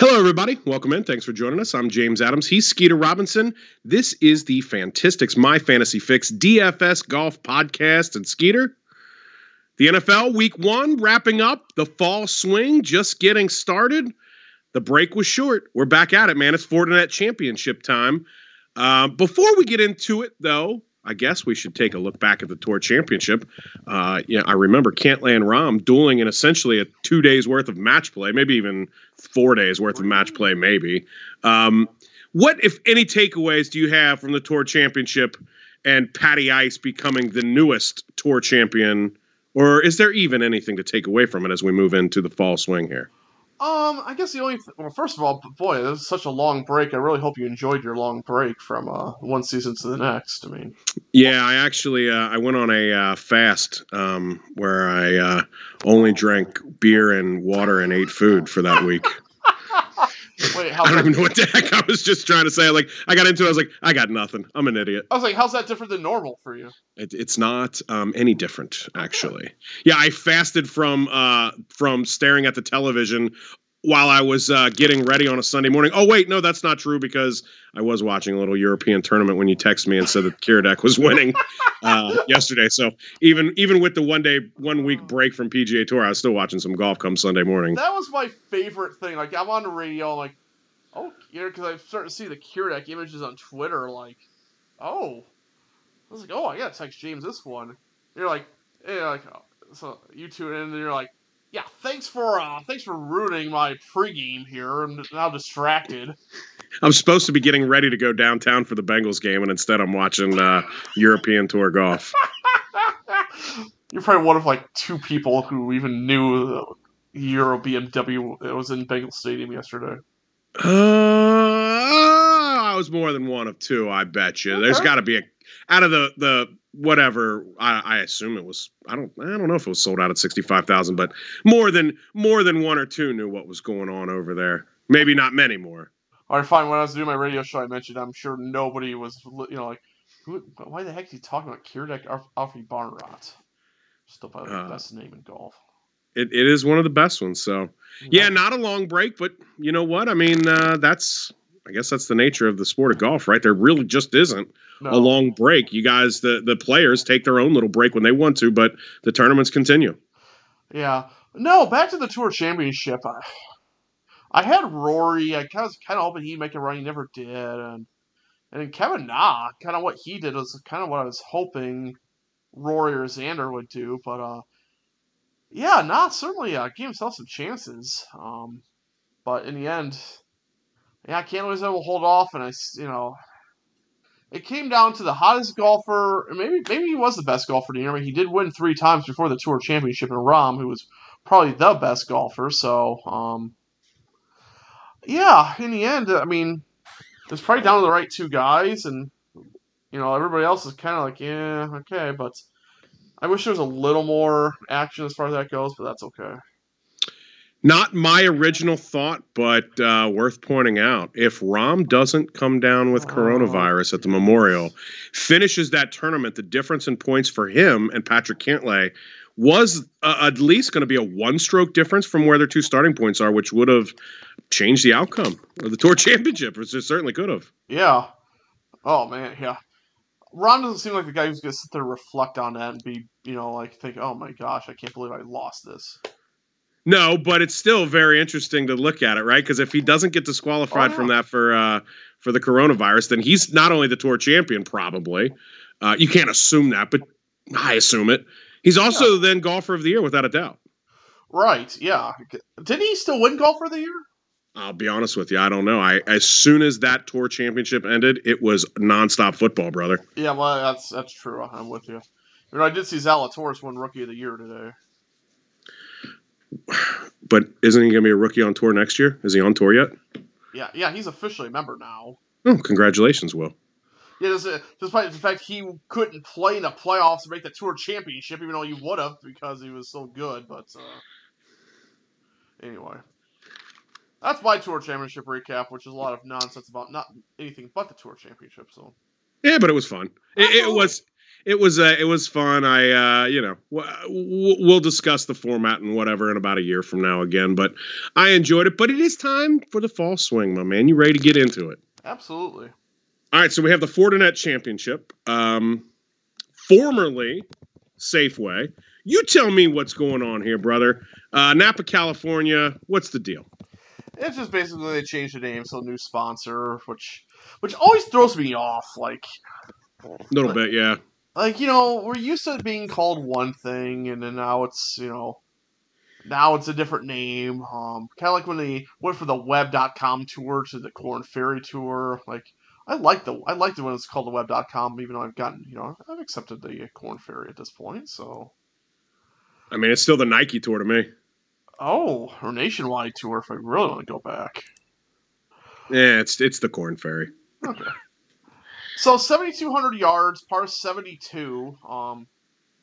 Hello, everybody. Welcome in. Thanks for joining us. I'm James Adams. He's Skeeter Robinson. This is the Fantastics My Fantasy Fix DFS Golf Podcast. And Skeeter, the NFL Week One wrapping up. The fall swing just getting started. The break was short. We're back at it, man. It's Fortinet Championship time. Uh, before we get into it, though, I guess we should take a look back at the Tour Championship. Uh, yeah, I remember Cantlay and Rahm dueling in essentially a two days worth of match play, maybe even four days worth of match play, maybe. Um, what, if any, takeaways do you have from the Tour Championship and Patty Ice becoming the newest Tour champion? Or is there even anything to take away from it as we move into the fall swing here? Um, I guess the only th- well, first of all, boy, this is such a long break. I really hope you enjoyed your long break from uh, one season to the next. I mean, yeah, I actually uh, I went on a uh, fast um, where I uh, only drank beer and water and ate food for that week. wait, how I don't even know what the heck I was just trying to say. Like I got into it, I was like, I got nothing. I'm an idiot. I was like, how's that different than normal for you? It, it's not um, any different, actually. Yeah, I fasted from uh, from staring at the television while I was uh, getting ready on a Sunday morning. Oh wait, no, that's not true because I was watching a little European tournament when you texted me and said that Kiradech was winning uh, yesterday. So even even with the one day, one week break from PGA Tour, I was still watching some golf come Sunday morning. That was my favorite thing. Like I'm on the radio, like, oh, you know, because I'm starting to see the Kiradech images on Twitter. Like, oh, I was like, oh, I gotta text James this one. And you're like, hey, like, oh, so you tune in and you're like yeah, thanks for uh, thanks for ruining my pregame here. I'm now distracted. I'm supposed to be getting ready to go downtown for the Bengals game, and instead I'm watching uh, European Tour golf. You're probably one of like two people who even knew Euro BMW that was in Bengal Stadium yesterday. Uh, I was more than one of two. I bet you. Okay. There's got to be a out of the the whatever I, I, assume it was I don't I don't know if it was sold out at sixty five thousand, but more than more than one or two knew what was going on over there. Maybe not many more. All right, fine. When I was doing my radio show, I mentioned I'm sure nobody was you know like who, why the heck is he talking about Kiradech Aphibarnrat? Still probably the uh, best name in golf. It, it is one of the best ones. So yeah, yeah not a long break, but you know what? I mean, uh, that's I guess that's the nature of the sport of golf, right? There really just isn't no. a long break. You guys, the the players, take their own little break when they want to, but the tournaments continue. Yeah. No, back to the Tour Championship. I, I had Rory. I kind of kind of hoping he'd make a run. He never did, and and then Kevin Na, kind of what he did was kind of what I was hoping Rory or Xander would do. But uh, yeah, not certainly uh, gave himself some chances. Um, but in the end, yeah, was able to hold off, and I, you know, it came down to the hottest golfer. Maybe maybe he was the best golfer in the year. He did win three times before the Tour Championship in Rahm, who was probably the best golfer. So, um, yeah, in the end, I mean, it's probably down to the right two guys, and you know, everybody else is kind of like, yeah, okay, but I wish there was a little more action as far as that goes, but that's okay. Not my original thought, but uh, worth pointing out. If Rahm doesn't come down with coronavirus at the Memorial, finishes that tournament, the difference in points for him and Patrick Cantlay was uh, at least going to be a one-stroke difference from where their two starting points are, which would have changed the outcome of the Tour Championship. It certainly could have. Yeah. Oh man, yeah. Rahm doesn't seem like the guy who's going to sit there and reflect on that and be, you know, like think, "Oh my gosh, I can't believe I lost this." No, but it's still very interesting to look at it, right? Because if he doesn't get disqualified oh, yeah. from that for uh, for the coronavirus, then he's not only the tour champion, probably. Uh, you can't assume that, but I assume it. He's also yeah. then golfer of the year without a doubt. Right? Yeah. Did he still win golfer of the year? I'll be honest with you, I don't know. I as soon as that tour championship ended, it was nonstop football, brother. Yeah, well, that's that's true. I'm with you. You know, I did see Zalatoris win Rookie of the Year today. But isn't he going to be a rookie on tour next year? Is he on tour yet? Yeah, yeah, he's officially a member now. Oh, congratulations, Will. Yeah, despite the fact he couldn't play in the playoffs to make the tour championship, even though he would have because he was so good. But uh, anyway, that's my tour championship recap, which is a lot of nonsense about not anything but the tour championship. So yeah, but it was fun. It, it was it was uh, it was fun. I uh, you know w- we'll discuss the format and whatever in about a year from now again. But I enjoyed it. But it is time for the fall swing, my man. You ready to get into it? Absolutely. All right, so we have the Fortinet Championship, um, formerly Safeway. You tell me what's going on here, brother. Uh, Napa, California. What's the deal? It's just basically they changed the name, so new sponsor, which which always throws me off. Like a little bit, yeah. Like you know, we're used to it being called one thing, and then now it's you know, now it's a different name. Um, kind of like when they went from the Web.com tour to the Korn Ferry tour. Like I like the I like the when it's called the Web.com, even though I've gotten you know I've accepted the Korn Ferry at this point. So, I mean, it's still the Nike tour to me. Oh, or nationwide tour if I really want to go back. Yeah, it's it's the Korn Ferry. Okay. So 7,200 yards, par 72. Um,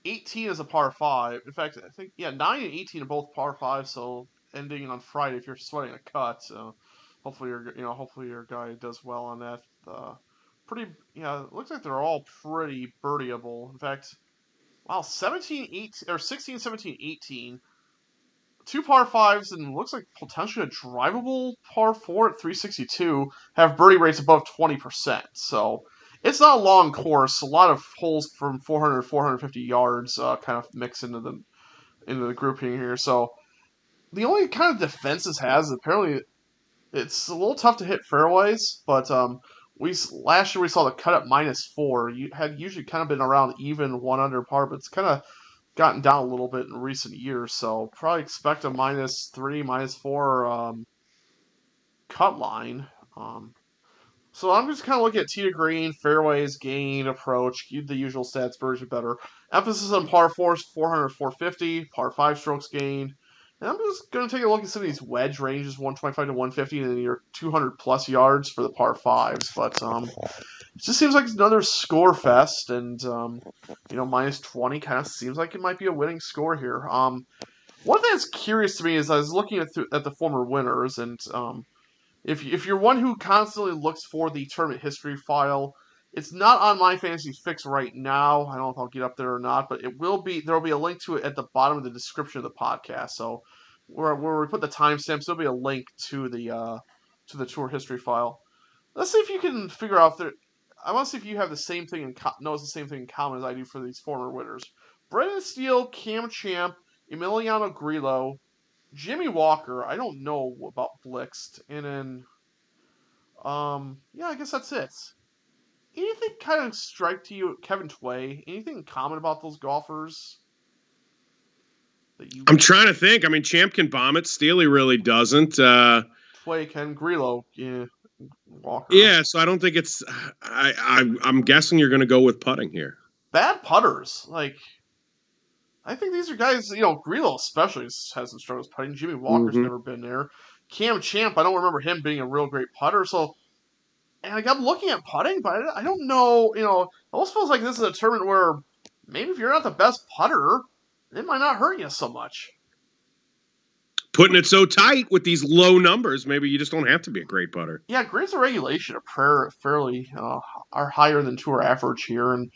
18 is a par 5. In fact, I think, yeah, 9 and 18 are both par 5, so ending on Friday if you're sweating a cut. So hopefully your, you know, hopefully your guy does well on that. Uh, pretty, yeah, it looks like they're all pretty birdieable. In fact, wow, 17, 18, or 16, 17, 18 two par fives and looks like potentially a drivable par four at 362 have birdie rates above 20%. So it's not a long course. A lot of holes from 400 450 yards uh, kind of mix into the into the grouping here. So the only kind of defense this has apparently it's a little tough to hit fairways, but um, we last year we saw the cut at minus four. You had usually kind of been around even one under par, but it's kind of gotten down a little bit in recent years. So probably expect a minus three, minus four um, cut line. Um, so I'm just kind of looking at tee to green, fairways, gain, approach, the usual stats version better. Emphasis on par fours, 400, 450, par five strokes gained. And I'm just going to take a look at some of these wedge ranges, 125 to 150, and then your 200 plus yards for the par fives. But um, it just seems like it's another score fest, and um, you know, minus 20 kind of seems like it might be a winning score here. Um, one thing that's curious to me is I was looking at, th- at the former winners, and um, if if you're one who constantly looks for the tournament history file, it's not on my fantasy fix right now. I don't know if I'll get up there or not, but it will be. There will be a link to it at the bottom of the description of the podcast. So where where we put the timestamps, there'll be a link to the uh, to the tour history file. Let's see if you can figure out there. I want to see if you have the same thing in co- knows the same thing in common as I do for these former winners. Brendan Steele, Cam Champ, Emiliano Grillo, Jimmy Walker, I don't know about Blixt, and then, um, yeah, I guess that's it. Anything kind of strike to you, Kevin Tway? Anything common about those golfers? That you I'm trying to think. I mean, Champ can bomb it. Steely really doesn't. Uh, Tway can. Grillo, yeah. Walker. Yeah, so I don't think it's. I, I I'm guessing you're going to go with putting here. Bad putters, like I think these are guys, you know, Grillo especially has some struggles putting. Jimmy Walker's mm-hmm. never been there. Cam Champ, I don't remember him being a real great putter. So, and like, I'm looking at putting, but I don't know, you know, it almost feels like this is a tournament where maybe if you're not the best putter, it might not hurt you so much. Putting it so tight with these low numbers, maybe you just don't have to be a great putter. Yeah, greens of regulation are fairly uh, are higher than tour average here, and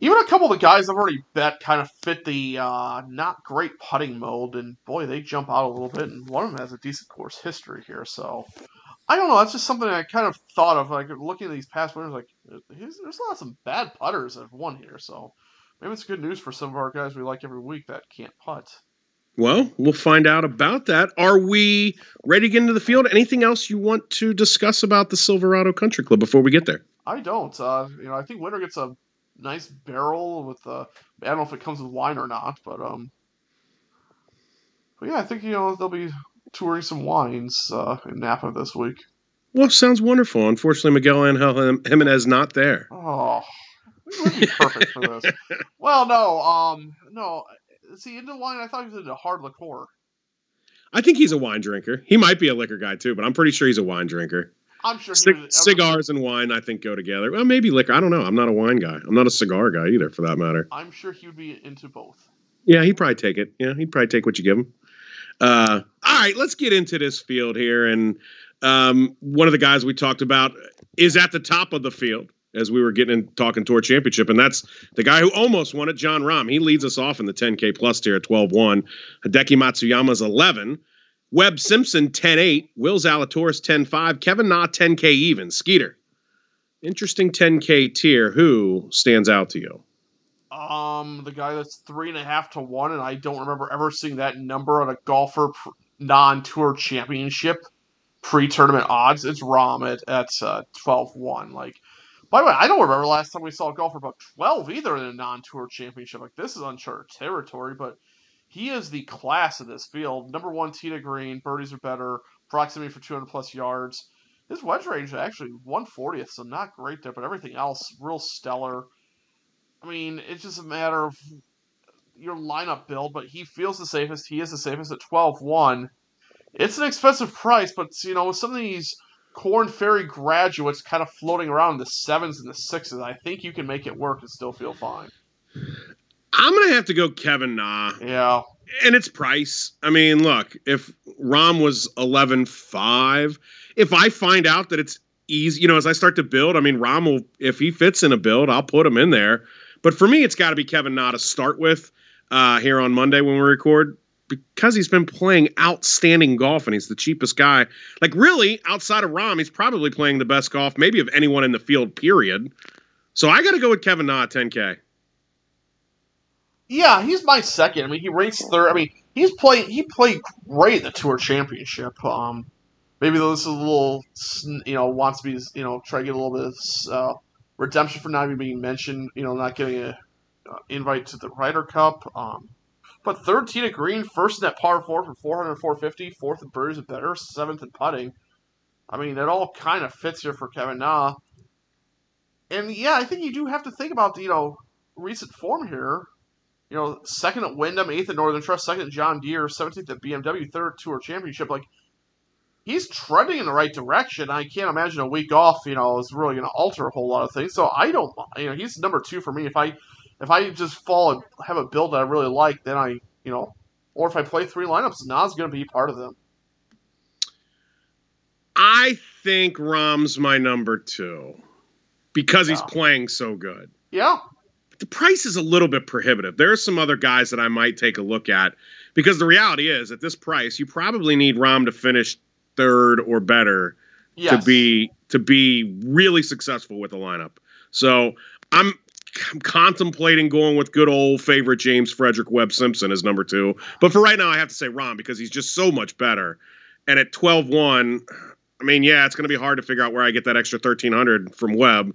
even a couple of the guys I've already bet kind of fit the uh, not great putting mold, and boy, they jump out a little bit. And one of them has a decent course history here, so I don't know. That's just something I kind of thought of, like looking at these past winners. Like, there's a lot of some bad putters that have won here, so maybe it's good news for some of our guys we like every week that can't putt. Well, we'll find out about that. Are we ready to get into the field? Anything else you want to discuss about the Silverado Country Club before we get there? I don't. Uh, you know, I think winner gets a nice barrel with uh, I don't know if it comes with wine or not, but um, but yeah, I think you know they'll be touring some wines uh, in Napa this week. Well, sounds wonderful. Unfortunately, Miguel Angel Jimenez not there. Oh, would be perfect for this. Well, no, um, no. See, into wine, I thought he was into hard liqueur. I think he's a wine drinker. He might be a liquor guy too, but I'm pretty sure he's a wine drinker. I'm sure C- cigars and wine, I think, go together. Well, maybe liquor. I don't know. I'm not a wine guy. I'm not a cigar guy either, for that matter. I'm sure he would be into both. Yeah, he'd probably take it. Yeah, he'd probably take what you give him. Uh, all right, let's get into this field here. And um, one of the guys we talked about is at the top of the field. as we were getting in, talking tour championship, and that's the guy who almost won it, Jon Rahm. He leads us off in the 10K plus tier at 12-1. Hideki Matsuyama's 11. Webb Simpson 10-8. Will Zalatoris 10-5. Kevin Na 10K even. Skeeter. Interesting 10K tier. Who stands out to you? Um, the guy that's three and a half to one, and I don't remember ever seeing that number on a golfer pr- non-tour championship pre-tournament odds. It's Rahm at at uh, 12-1. Like, by the way, I don't remember last time we saw a golfer about twelve either in a non-tour championship. Like, this is uncharted territory, but he is the class of this field. Number one to green, birdies are better, proximity for 200 plus yards. His wedge range is actually 140th, so not great there, but everything else real stellar. I mean, it's just a matter of your lineup build, but he feels the safest. He is the safest at 12 1. It's an expensive price, but, you know, with some of these Korn Ferry graduates kind of floating around the sevens and the sixes, I think you can make it work and still feel fine. I'm going to have to go Kevin Na. Yeah. And it's price. I mean, look, if Rahm was 11 5, if I find out that it's easy, you know, as I start to build, I mean, Rahm will, if he fits in a build, I'll put him in there. But for me, it's got to be Kevin Na to start with uh, here on Monday when we record because he's been playing outstanding golf and he's the cheapest guy. Like, really, outside of Rahm, he's probably playing the best golf, maybe of anyone in the field, period. So I got to go with Kevin Na at 10K. Yeah, he's my second. I mean, he rates third. I mean, he's played. He played great at the Tour Championship. Um, maybe this is a little, you know, wants to be, you know, try to get a little bit of uh, redemption for not even being mentioned. You know, not getting a uh, invite to the Ryder Cup. Um, but third tee to green, first in that par four for 400, 450, fourth in birdies and better, seventh in putting. I mean, it all kind of fits here for Kevin Na. And yeah, I think you do have to think about the, you know, recent form here you know, second at Wyndham, eighth at Northern Trust, second at John Deere, 17th at BMW, third Tour Championship. Like, he's trending in the right direction. I can't imagine a week off, you know, is really going to alter a whole lot of things. So I don't, you know, he's number two for me. If I, if I just fall and have a build that I really like, then I, you know, or if I play three lineups, Na's is going to be part of them. I think Rahm's my number two because yeah. he's playing so good. Yeah, the price is a little bit prohibitive. There are some other guys that I might take a look at because the reality is at this price, you probably need Rahm to finish third or better yes. to be to be really successful with the lineup. So I'm I'm contemplating going with good old favorite James Frederick Webb Simpson as number two. But for right now, I have to say Rahm because he's just so much better. And at 12 1, I mean, yeah, it's going to be hard to figure out where I get that extra 1300 from Webb.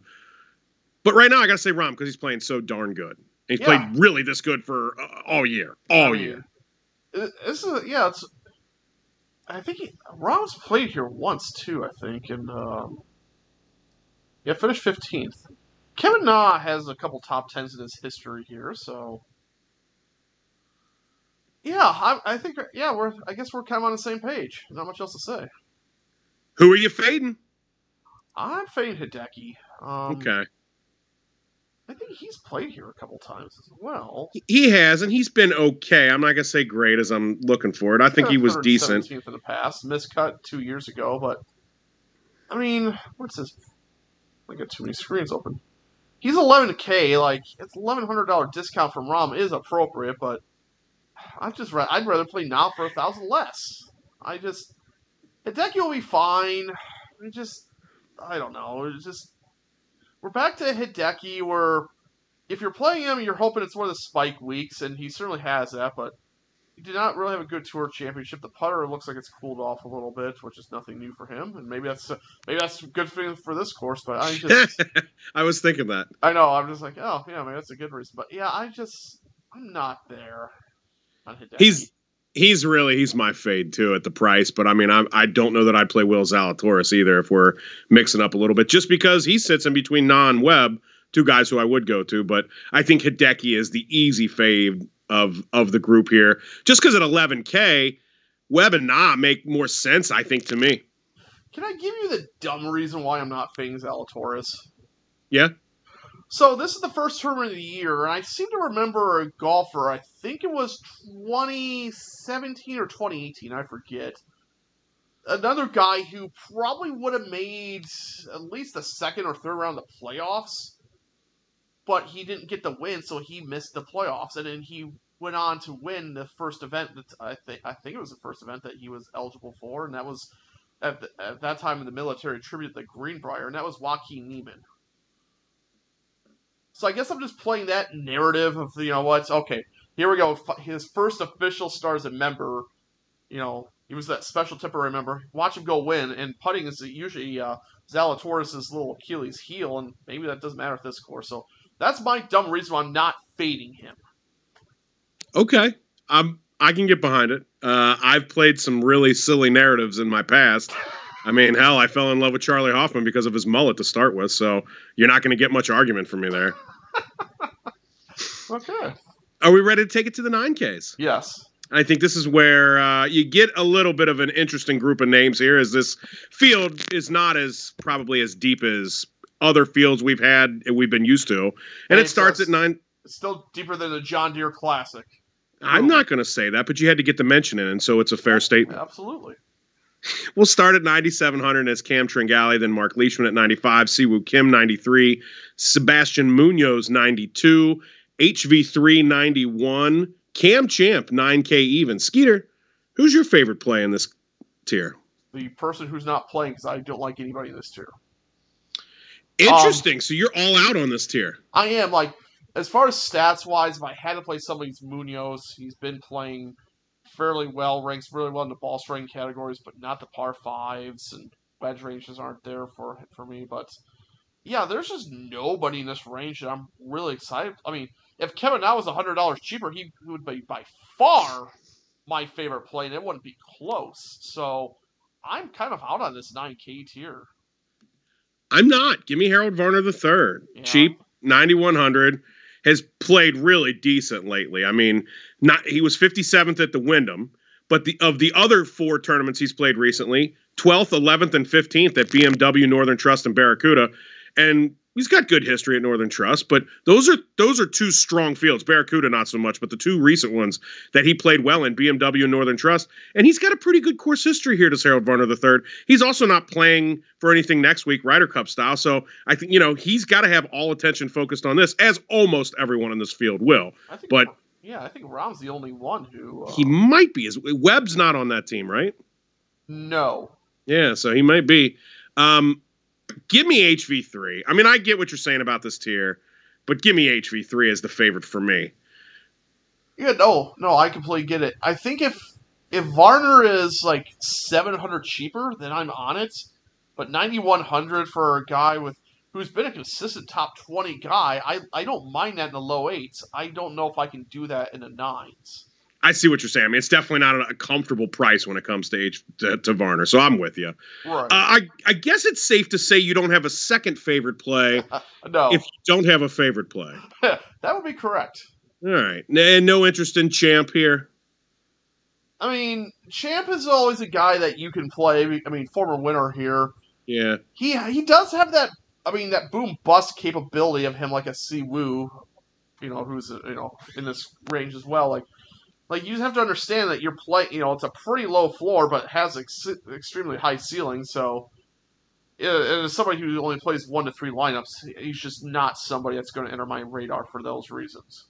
But right now, I got to say Rahm because he's playing so darn good. And he's yeah. played really this good for uh, all year, all year. This is yeah. It's I think he, Rahm's played here once too. I think and um, yeah, finished fifteenth. Kevin Na has a couple top tens in his history here, so yeah, I, I think yeah we're I guess we're kind of on the same page. Not much else to say. Who are you fading? I'm fading Hideki. Um, okay. I think he's played here a couple times as well. He has, and he's been okay. I'm not gonna say great as I'm looking for it. I think he was decent. For the past, miscut two years ago, but I mean, what's this? I got too many screens open. He's 11k. Like it's 1100 dollar discount from Rahm is appropriate, but I just I'd rather play Na for a thousand less. I just Hideki will be fine. I just I don't know. It's just we're back to Hideki, where if you're playing him, you're hoping it's one of the spike weeks, and he certainly has that, but he did not really have a good tour championship. The putter looks like it's cooled off a little bit, which is nothing new for him, and maybe that's maybe that's a good thing for this course. But I just I was thinking that. I know. I'm just like, oh yeah, maybe that's a good reason. But yeah, I just I'm not there on Hideki. He's he's really he's my fade too at the price. But I mean, I I don't know that I'd play Will Zalatoris either if we're mixing up a little bit, just because he sits in between non Webb, two guys who I would go to. But I think Hideki is the easy fade of of the group here, just because at 11k, Webb and Na make more sense. I think to me. Can I give you the dumb reason why I'm not fading Zalatoris? Yeah. So this is the first tournament of the year, and I seem to remember a golfer. I think it was 2017 or 2018. I forget. another guy who probably would have made at least the second or third round of the playoffs, but he didn't get the win, so he missed the playoffs, and then he went on to win the first event that I think I think it was the first event that he was eligible for, and that was at, the, at that time in the military tribute the Greenbrier, and that was Joaquin Niemann. So I guess I'm just playing that narrative of you know what's okay. Here we go. His first official start as a member. You know, he was that special temporary member. Watch him go win, and putting is usually uh, Zalatoris' little Achilles heel, and maybe that doesn't matter at this course. So that's my dumb reason why I'm not fading him. Okay, I'm. I can get behind it. Uh, I've played some really silly narratives in my past. I mean, hell, I fell in love with Charley Hoffman because of his mullet to start with. So you're not going to get much argument from me there. okay. Are we ready to take it to the nine Ks? Yes. I think this is where uh, you get a little bit of an interesting group of names here, as this field is not as probably as deep as other fields we've had and we've been used to, and, and it starts at nine. It's still deeper than the John Deere Classic. I'm not going to say that, but you had to get the mention in, and so it's a fair statement. Absolutely. We'll start at 9,700 as Cam Tringale, then Mark Leishman at 95, Siwoo Kim 93, Sebastian Munoz 92, HV3 91, Cam Champ 9K even. Skeeter, who's your favorite play in this tier? The person who's not playing because I don't like anybody in this tier. Interesting. Um, so you're all out on this tier. I am. Like, as far as stats wise, if I had to play somebody's Munoz, he's been playing fairly well, ranks really well in the ball striking categories, but not the par fives and wedge ranges aren't there for for me. But yeah, there's just nobody in this range that I'm really excited. I mean, if Kevin Na was hundred dollars cheaper, he would be by far my favorite play, and it wouldn't be close. So I'm kind of out on this 9K tier. I'm not. Give me Harold Varner the third. Yeah. Cheap, 9100 has played really decent lately. I mean, not he was 57th at the Wyndham, but the of the other four tournaments he's played recently, 12th, 11th, and 15th at BMW, Northern Trust, and Barracuda, and he's got good history at Northern Trust. But those are those are two strong fields. Barracuda not so much, but the two recent ones that he played well in BMW and Northern Trust, and he's got a pretty good course history here. Does Harold Varner III? He's also not playing for anything next week, Ryder Cup style. So I think you know he's got to have all attention focused on this, as almost everyone in this field will. but yeah, I think Rahm's the only one who. Uh, he might be. Is Webb's not on that team, right? No. Yeah, so he might be. Um, give me HV3. I mean, I get what you're saying about this tier, but give me HV3 as the favorite for me. Yeah, no, no, I completely get it. I think if if Varner is like 700 cheaper, then I'm on it. But 9100 for a guy with who's been a consistent top 20 guy, I, I don't mind that in the low eights. I don't know if I can do that in the nines. I see what you're saying. I mean, it's definitely not a comfortable price when it comes to H to, to Varner. So I'm with you. Right. Uh, I I guess it's safe to say you don't have a second favorite play. no. If you don't have a favorite play, that would be correct. All right. And no interest in Champ here. I mean, Champ is always a guy that you can play. I mean, former winner here. Yeah. He he does have that I mean, that boom bust capability of him, like a Siwoo, you know, who's you know in this range as well. Like, like you have to understand that you're playing. You know, it's a pretty low floor, but has ex- extremely high ceiling. So, and as somebody who only plays one to three lineups, he's just not somebody that's going to enter my radar for those reasons.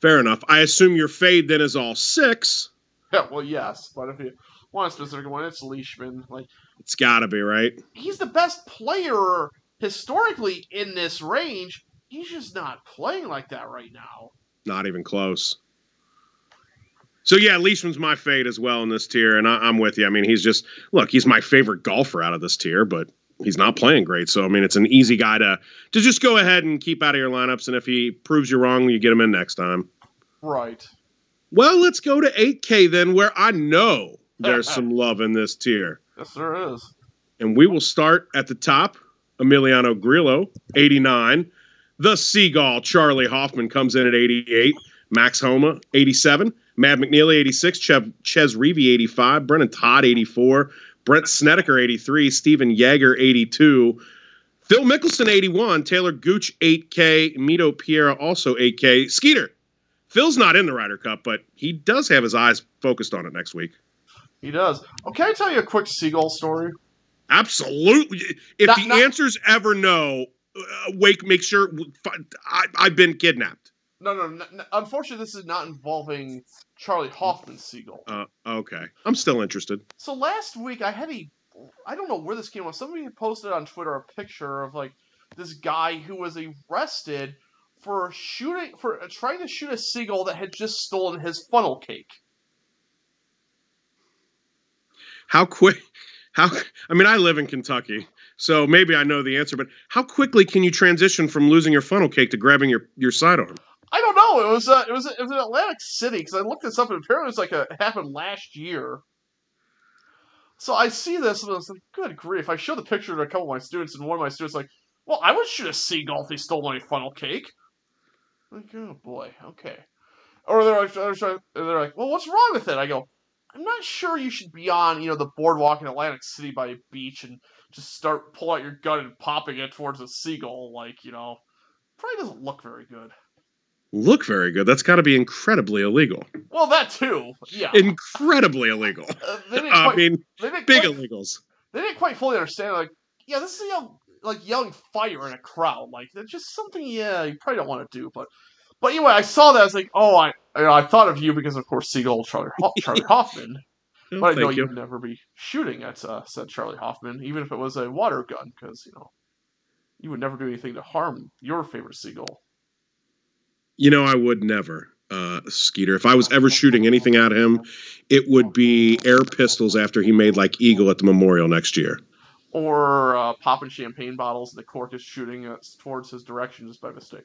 Fair enough. I assume your fade then is all six. Yeah, well, yes, but if you want a specific one, it's Leishman. Like, it's got to be right. He's the best player historically in this range, he's just not playing like that right now. Not even close. So yeah, Leishman's my fade as well in this tier, and I, am with you. I mean, he's just look, he's my favorite golfer out of this tier, but he's not playing great. So I mean, it's an easy guy to to just go ahead and keep out of your lineups, and if he proves you wrong, you get him in next time. Right. Well, let's go to 8K then, where I know there's some love in this tier. Yes, there is. And we will start at the top Emiliano Grillo, 89. The Seagull, Charley Hoffman comes in at 88. Max Homa, 87. Mav McNealy, 86. Chev, Chez Reavie, 85. Brendon Todd, 84. Brandt Snedeker, 83. Stephan Jaeger, 82. Phil Mickelson, 81. Taylor Gooch, 8K. Mito Pereira, also 8K. Skeeter, Phil's not in the Ryder Cup, but he does have his eyes focused on it next week. He does. Oh, can I tell you a quick seagull story? Absolutely. If Not- the not- answer's ever no, uh, wake. Make sure I, I've been kidnapped. No, no, no, no. Unfortunately, this is not involving Charley Hoffman's seagull. Uh, okay, I'm still interested. So last week I had a, I don't know where this came from. Somebody posted on Twitter a picture of like this guy who was arrested for shooting for trying to shoot a seagull that had just stolen his funnel cake. How quick? How? I mean, I live in Kentucky, so maybe I know the answer. But how quickly can you transition from losing your funnel cake to grabbing your your sidearm? I don't know. It was uh, it was it was in Atlantic City because I looked this up and apparently it's like a, it happened last year. So I see this and I was like, "Good grief!" I showed the picture to a couple of my students, and one of my students like, "Well, I would shoot a seagull if he stole my funnel cake." I'm like, oh boy, okay. Or they're like, they're like, "Well, what's wrong with it?" I go, "I'm not sure you should be on, you know, the boardwalk in Atlantic City by a beach and just start pull out your gun and popping it towards a seagull. Like, you know, probably doesn't look very good." Look very good. That's got to be incredibly illegal. Well, that too. Yeah. Incredibly illegal. Uh, didn't I mean, big quite, illegals. they didn't quite fully understand. Like, yeah, this is yell, like yelling fire in a crowd. Like, that's just something. Yeah, you probably don't want to do. But, but anyway, I saw that. I was like, oh, I, you know, I thought of you because, of course, Seagull Charlie Ho- Charley Hoffman. Oh, But I know you. would never be shooting at uh, said Charley Hoffman, even if it was a water gun, because you know, you would never do anything to harm your favorite seagull. You know, I would never, uh, Skeeter. If I was ever shooting anything at him, it would be air pistols after he made like Eagle at the memorial next year. Or uh, popping champagne bottles and the cork is shooting uh, towards his direction just by mistake.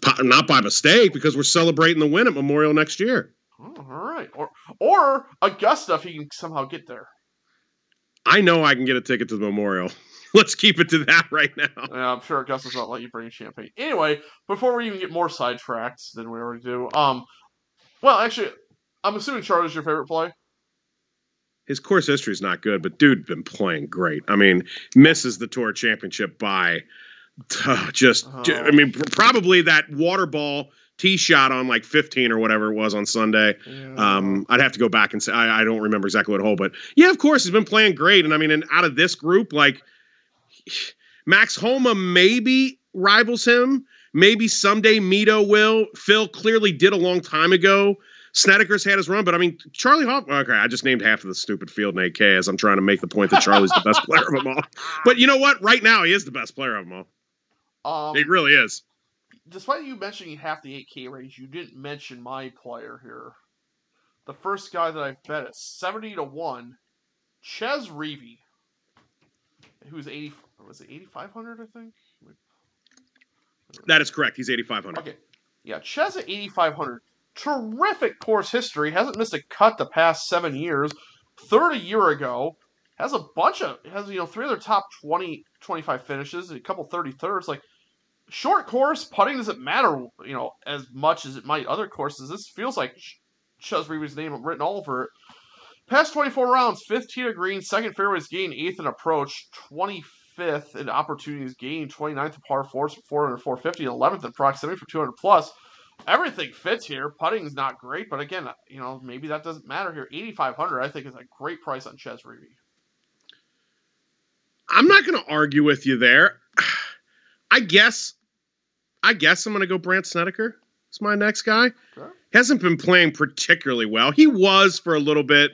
Po- Not by mistake, because we're celebrating the win at Memorial next year. Oh, all right. Or or Augusta if he can somehow get there. I know I can get a ticket to the memorial. Let's keep it to that right now. Yeah, I'm sure Augusta's not let you bring champagne. Anyway, before we even get more sidetracked than we already do, um, well, actually, I'm assuming Charlie's your favorite play. His course history is not good, but dude been playing great. I mean, misses the tour championship by uh, just. Oh. I mean, pr- probably that water ball tee shot on like 15 or whatever it was on Sunday. Um, I'd have to go back and say I, I don't remember exactly what hole, but yeah, of course he's been playing great. And I mean, and out of this group, like Max Homa maybe rivals him. Maybe someday Mito will. Phil clearly did a long time ago. Snedeker's had his run, but I mean, Charley Hoff. Okay, I just named half of the stupid field in AK as I'm trying to make the point that Charlie's the best player of them all. But you know what? Right now, he is the best player of them all. um, He really is. despite you mentioning half the 8K range, you didn't mention my player here. The first guy that I bet at 70 to 1, Chez Reavie, who's 80, was it 8,500, I think? That is correct. He's 8,500. Okay. Yeah, Chez at 8,500. Terrific course history. Hasn't missed a cut the past seven years. Third a year ago. Has a bunch of, has, you know, three other top 20, 25 finishes, a couple 33rds. Like, short course, putting doesn't matter, you know, as much as it might other courses. This feels like Ch- Chez Reavie's name written all over it. Past 24 rounds, 15 to green, second fairways gain, eighth in approach, 25th in opportunities gained, 29th in par fours for 400, 450, 11th in proximity for 200 plus. Everything fits here. Putting is not great, but again, you know, maybe that doesn't matter here. 8,500, I think, is a great price on Chez Reavie. I'm not going to argue with you there. I guess, I guess I'm going to go Brandt Snedeker. It's my next guy. Okay. Hasn't been playing particularly well. He was for a little bit.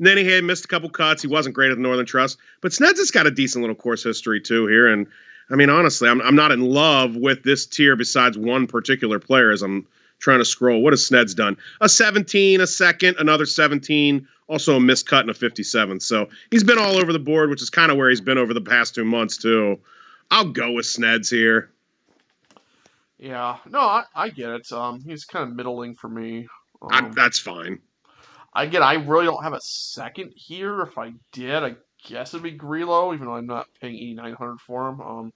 And then he had missed a couple cuts. He wasn't great at the Northern Trust. But Sneds has got a decent little course history too here. And I mean, honestly, I'm, I'm not in love with this tier besides one particular player as I'm trying to scroll. What has Sneds done? A 17, a second, another 17, also a missed cut and a 57. So he's been all over the board, which is kind of where he's been over the past two months too. I'll go with Sneds here. Yeah, no, I, I get it. Um, he's kind of middling for me. Um, that's fine. Again, I really don't have a second here. If I did, I guess it'd be Grillo, even though I'm not paying 8900 for him. Um,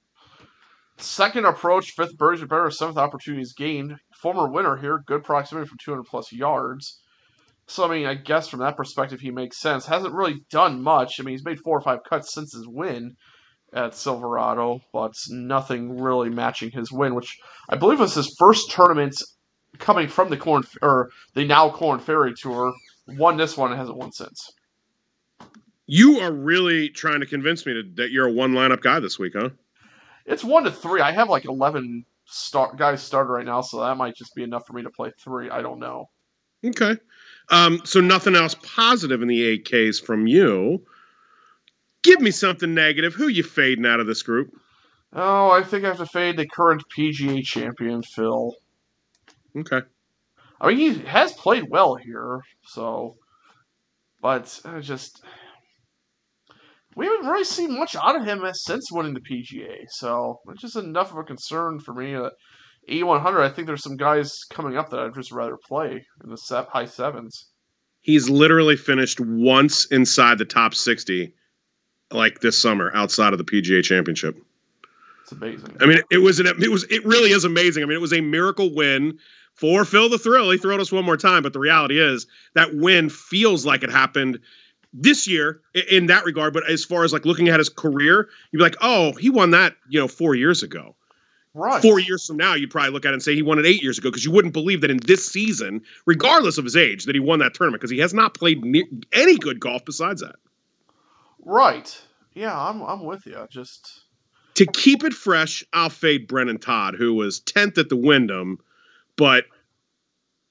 second approach, fifth birdies are better, seventh opportunities gained. Former winner here, good proximity from 200 plus yards. So, I mean, I guess from that perspective, he makes sense. Hasn't really done much. I mean, he's made four or five cuts since his win at Silverado, but nothing really matching his win, which I believe was his first tournament coming from the Korn or the now Korn Ferry Tour. Won this one and hasn't won since. You are really trying to convince me to, that you're a one lineup guy this week, huh? It's one to three. I have like eleven start guys started right now, so that might just be enough for me to play three. I don't know. Okay. Um, so nothing else positive in the eight Ks from you. Give me something negative. Who you fading out of this group? Oh, I think I have to fade the current PGA champion, Phil. Okay. I mean, he has played well here, so, but uh, just we haven't really seen much out of him since winning the PGA. So it's just enough of a concern for me. Uh, 8100, I think there's some guys coming up that I'd just rather play in the high sevens. He's literally finished once inside the top 60, like this summer, outside of the PGA Championship. It's amazing. I mean, it was an it was it really is amazing. I mean, it was a miracle win for Phil the Thrill. He thrilled us one more time, but the reality is that win feels like it happened this year in that regard. But as far as like looking at his career, you'd be like, oh, he won that you know four years ago. Right. Four years from now, you'd probably look at it and say he won it eight years ago because you wouldn't believe that in this season, regardless of his age, that he won that tournament because he has not played any good golf besides that. Right. Yeah, I'm I'm with you. Just to keep it fresh, I'll fade Brendon Todd, who was 10th at the Wyndham, but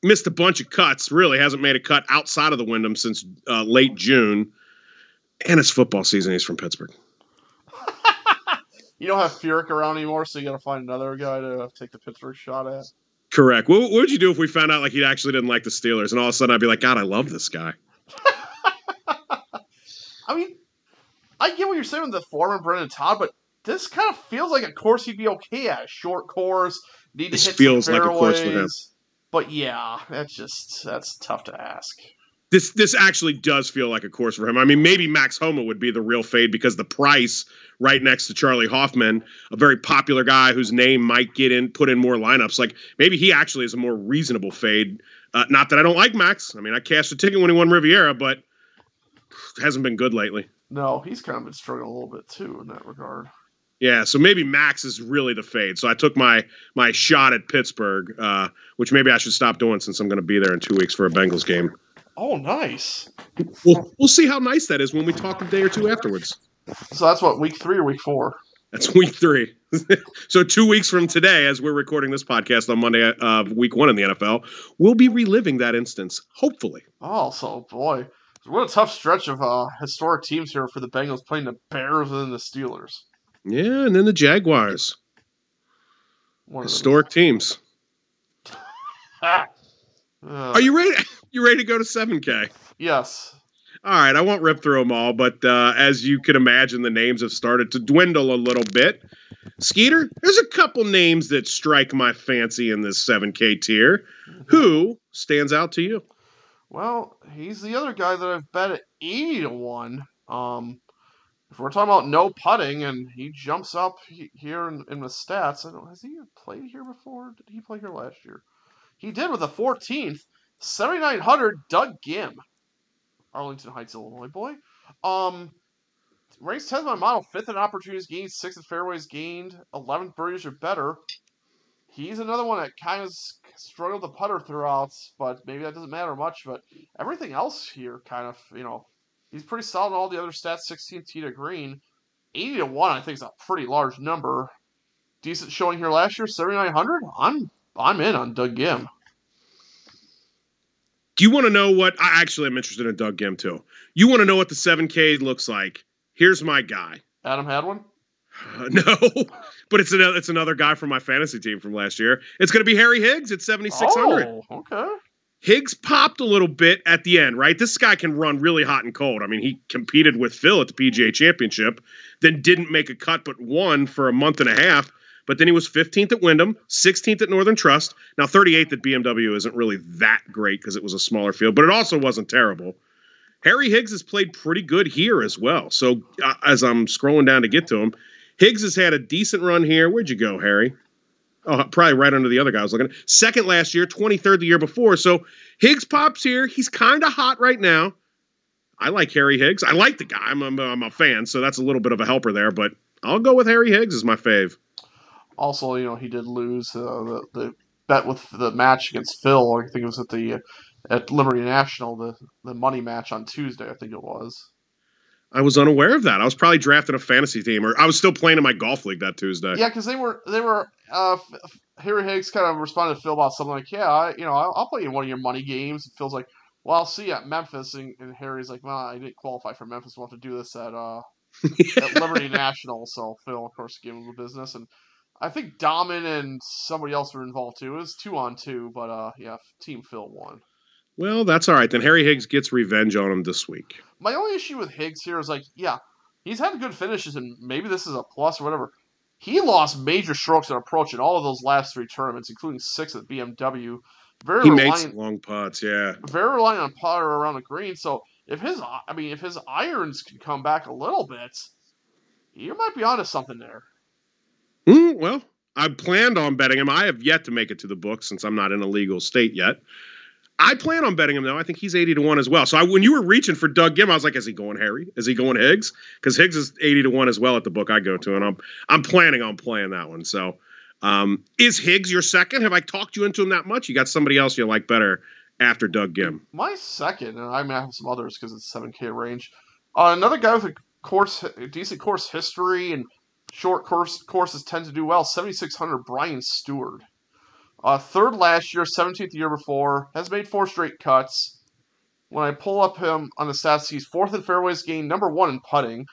missed a bunch of cuts. Really hasn't made a cut outside of the Wyndham since uh, late June. And it's football season. He's from Pittsburgh. you don't have Furyk around anymore, so you got to find another guy to take the Pittsburgh shot at. Correct. What, what would you do if we found out like he actually didn't like the Steelers, and all of a sudden I'd be like, God, I love this guy. I mean, I get what you're saying with the former Brendon Todd, but this kind of feels like a course he'd be okay at. Short course, need to this hit feels like a course for him. But yeah, that's just that's tough to ask. This this actually does feel like a course for him. I mean, maybe Max Homa would be the real fade because the price right next to Charley Hoffman, a very popular guy whose name might get in put in more lineups. Like maybe he actually is a more reasonable fade. Uh, not that I don't like Max. I mean, I cashed a ticket when he won Riviera, but hasn't been good lately. No, he's kind of been struggling a little bit too in that regard. Yeah, so maybe Max is really the fade. So I took my my shot at Pittsburgh, uh, which maybe I should stop doing since I'm going to be there in two weeks for a Bengals game. Oh, nice. We'll we'll see how nice that is when we talk a day or two afterwards. So that's what week three or week four. That's week three. so two weeks from today, as we're recording this podcast on Monday of uh, week one in the NFL, we'll be reliving that instance. Hopefully. Oh, so boy, what a tough stretch of uh, historic teams here for the Bengals playing the Bears and the Steelers. Yeah, and then the Jaguars. Historic teams. Are you ready? You ready to go to seven K? Yes. All right, I won't rip through them all, but uh, as you can imagine, the names have started to dwindle a little bit. Skeeter, there's a couple names that strike my fancy in this 7K tier. Mm-hmm. Who stands out to you? Well, he's the other guy that I've bet at 80 to 1. Um, if we're talking about no putting and he jumps up here in, in the stats, I don't has he played here before? Did he play here last year? He did with a 14th, 7900 Doug Ghim, Arlington Heights, Illinois boy. Um, ranks 10th my model, fifth in opportunities gained, sixth in fairways gained, 11th birdies or better. He's another one that kind of struggled to putter throughout, but maybe that doesn't matter much. But everything else here kind of, you know, He's pretty solid in all the other stats 16 tee to green. 80 to 1, I think, is a pretty large number. Decent showing here last year, 7,900. I'm I'm in on Doug Ghim. Do you want to know what I actually am interested in Doug Ghim too? You want to know what the 7K looks like? Here's my guy. Adam Hadwin? Uh, no, but it's another it's another guy from my fantasy team from last year. It's going to be Harry Higgs at 7600. Oh, okay. Higgs popped a little bit at the end, right? This guy can run really hot and cold. I mean, he competed with Phil at the PGA Championship, then didn't make a cut but won for a month and a half. But then he was 15th at Wyndham, 16th at Northern Trust. Now, 38th at BMW isn't really that great because it was a smaller field, but it also wasn't terrible. Harry Higgs has played pretty good here as well. So uh, as I'm scrolling down to get to him, Higgs has had a decent run here. Where'd you go, Harry? Oh, probably right under the other guy I was looking. Second last year, 23rd the year before. So Higgs pops here. He's kind of hot right now. I like Harry Higgs. I like the guy. I'm, I'm, I'm, a fan, so that's a little bit of a helper there. But I'll go with Harry Higgs as my fave. Also, you know, he did lose uh, the, the bet with the match against Phil. I think it was at the at Liberty National, the the money match on Tuesday. I think it was. I was unaware of that. I was probably drafting a fantasy team, or I was still playing in my golf league that Tuesday. Yeah, because they were they were. Uh, Harry Higgs kind of responded to Phil about something like, "Yeah, I, you know, I'll, I'll play in one of your money games." And Phil's like, "Well, I'll see you at Memphis," and, and Harry's like, "Well, I didn't qualify for Memphis. We'll have to do this at uh at Liberty National." So Phil, of course, gave him the business, and I think Dahmen and somebody else were involved too. It was two on two, but uh, yeah, Team Phil won. Well, that's all right. Then Harry Higgs gets revenge on him this week. My only issue with Higgs here is like, yeah, he's had good finishes, and maybe this is a plus or whatever. He lost major strokes at approach in all of those last three tournaments, including six at BMW. Very he makes long putts, yeah. Very reliant on putter around the green. So if his, I mean, if his irons can come back a little bit, you might be onto something there. Mm, well, I planned on betting him. I have yet to make it to the book since I'm not in a legal state yet. I plan on betting him though. I think he's eighty to one as well. So I, when you were reaching for Doug Ghim, I was like, is he going Harry? Is he going Higgs? Because Higgs is eighty to one as well at the book I go to, and I'm I'm planning on playing that one. So um, is Higgs your second? Have I talked you into him that much? You got somebody else you like better after Doug Ghim? My second, and I may have some others because it's seven K range. Uh, another guy with a course, a decent course history and short course courses tend to do well. Seventy six hundred, Brian Stuard. Uh, third last year, 17th year before, has made four straight cuts. When I pull up him on the stats, he's fourth in fairways gained, number one in putting.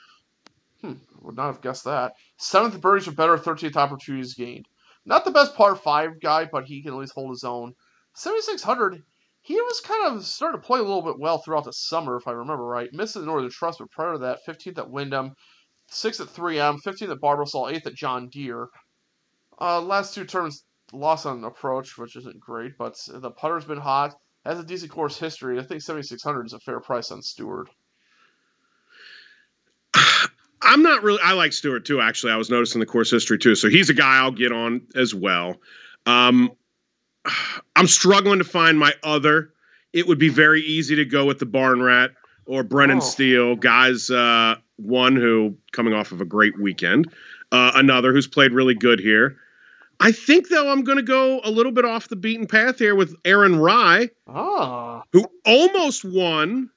Hmm, would not have guessed that. Seventh birdies are better, 13th opportunities gained. Not the best par five guy, but he can at least hold his own. 7600, he was kind of starting to play a little bit well throughout the summer, if I remember right. Missed the Northern Trust, but prior to that, 15th at Wyndham, 6th at 3M, 15th at Barbasol, 8th at John Deere. Uh, last two terms loss on approach, which isn't great, but the putter's been hot. Has a decent course history. I think 7600 is a fair price on Stuard. I'm not really. I like Stuard too. Actually, I was noticing the course history too. So he's a guy I'll get on as well. Um, I'm struggling to find my other. It would be very easy to go with the Barn Rat or Brendan oh. Steele, guys. Uh, one who coming off of a great weekend, uh, another who's played really good here. I think though I'm going to go a little bit off the beaten path here with Aaron Rai, oh. who almost won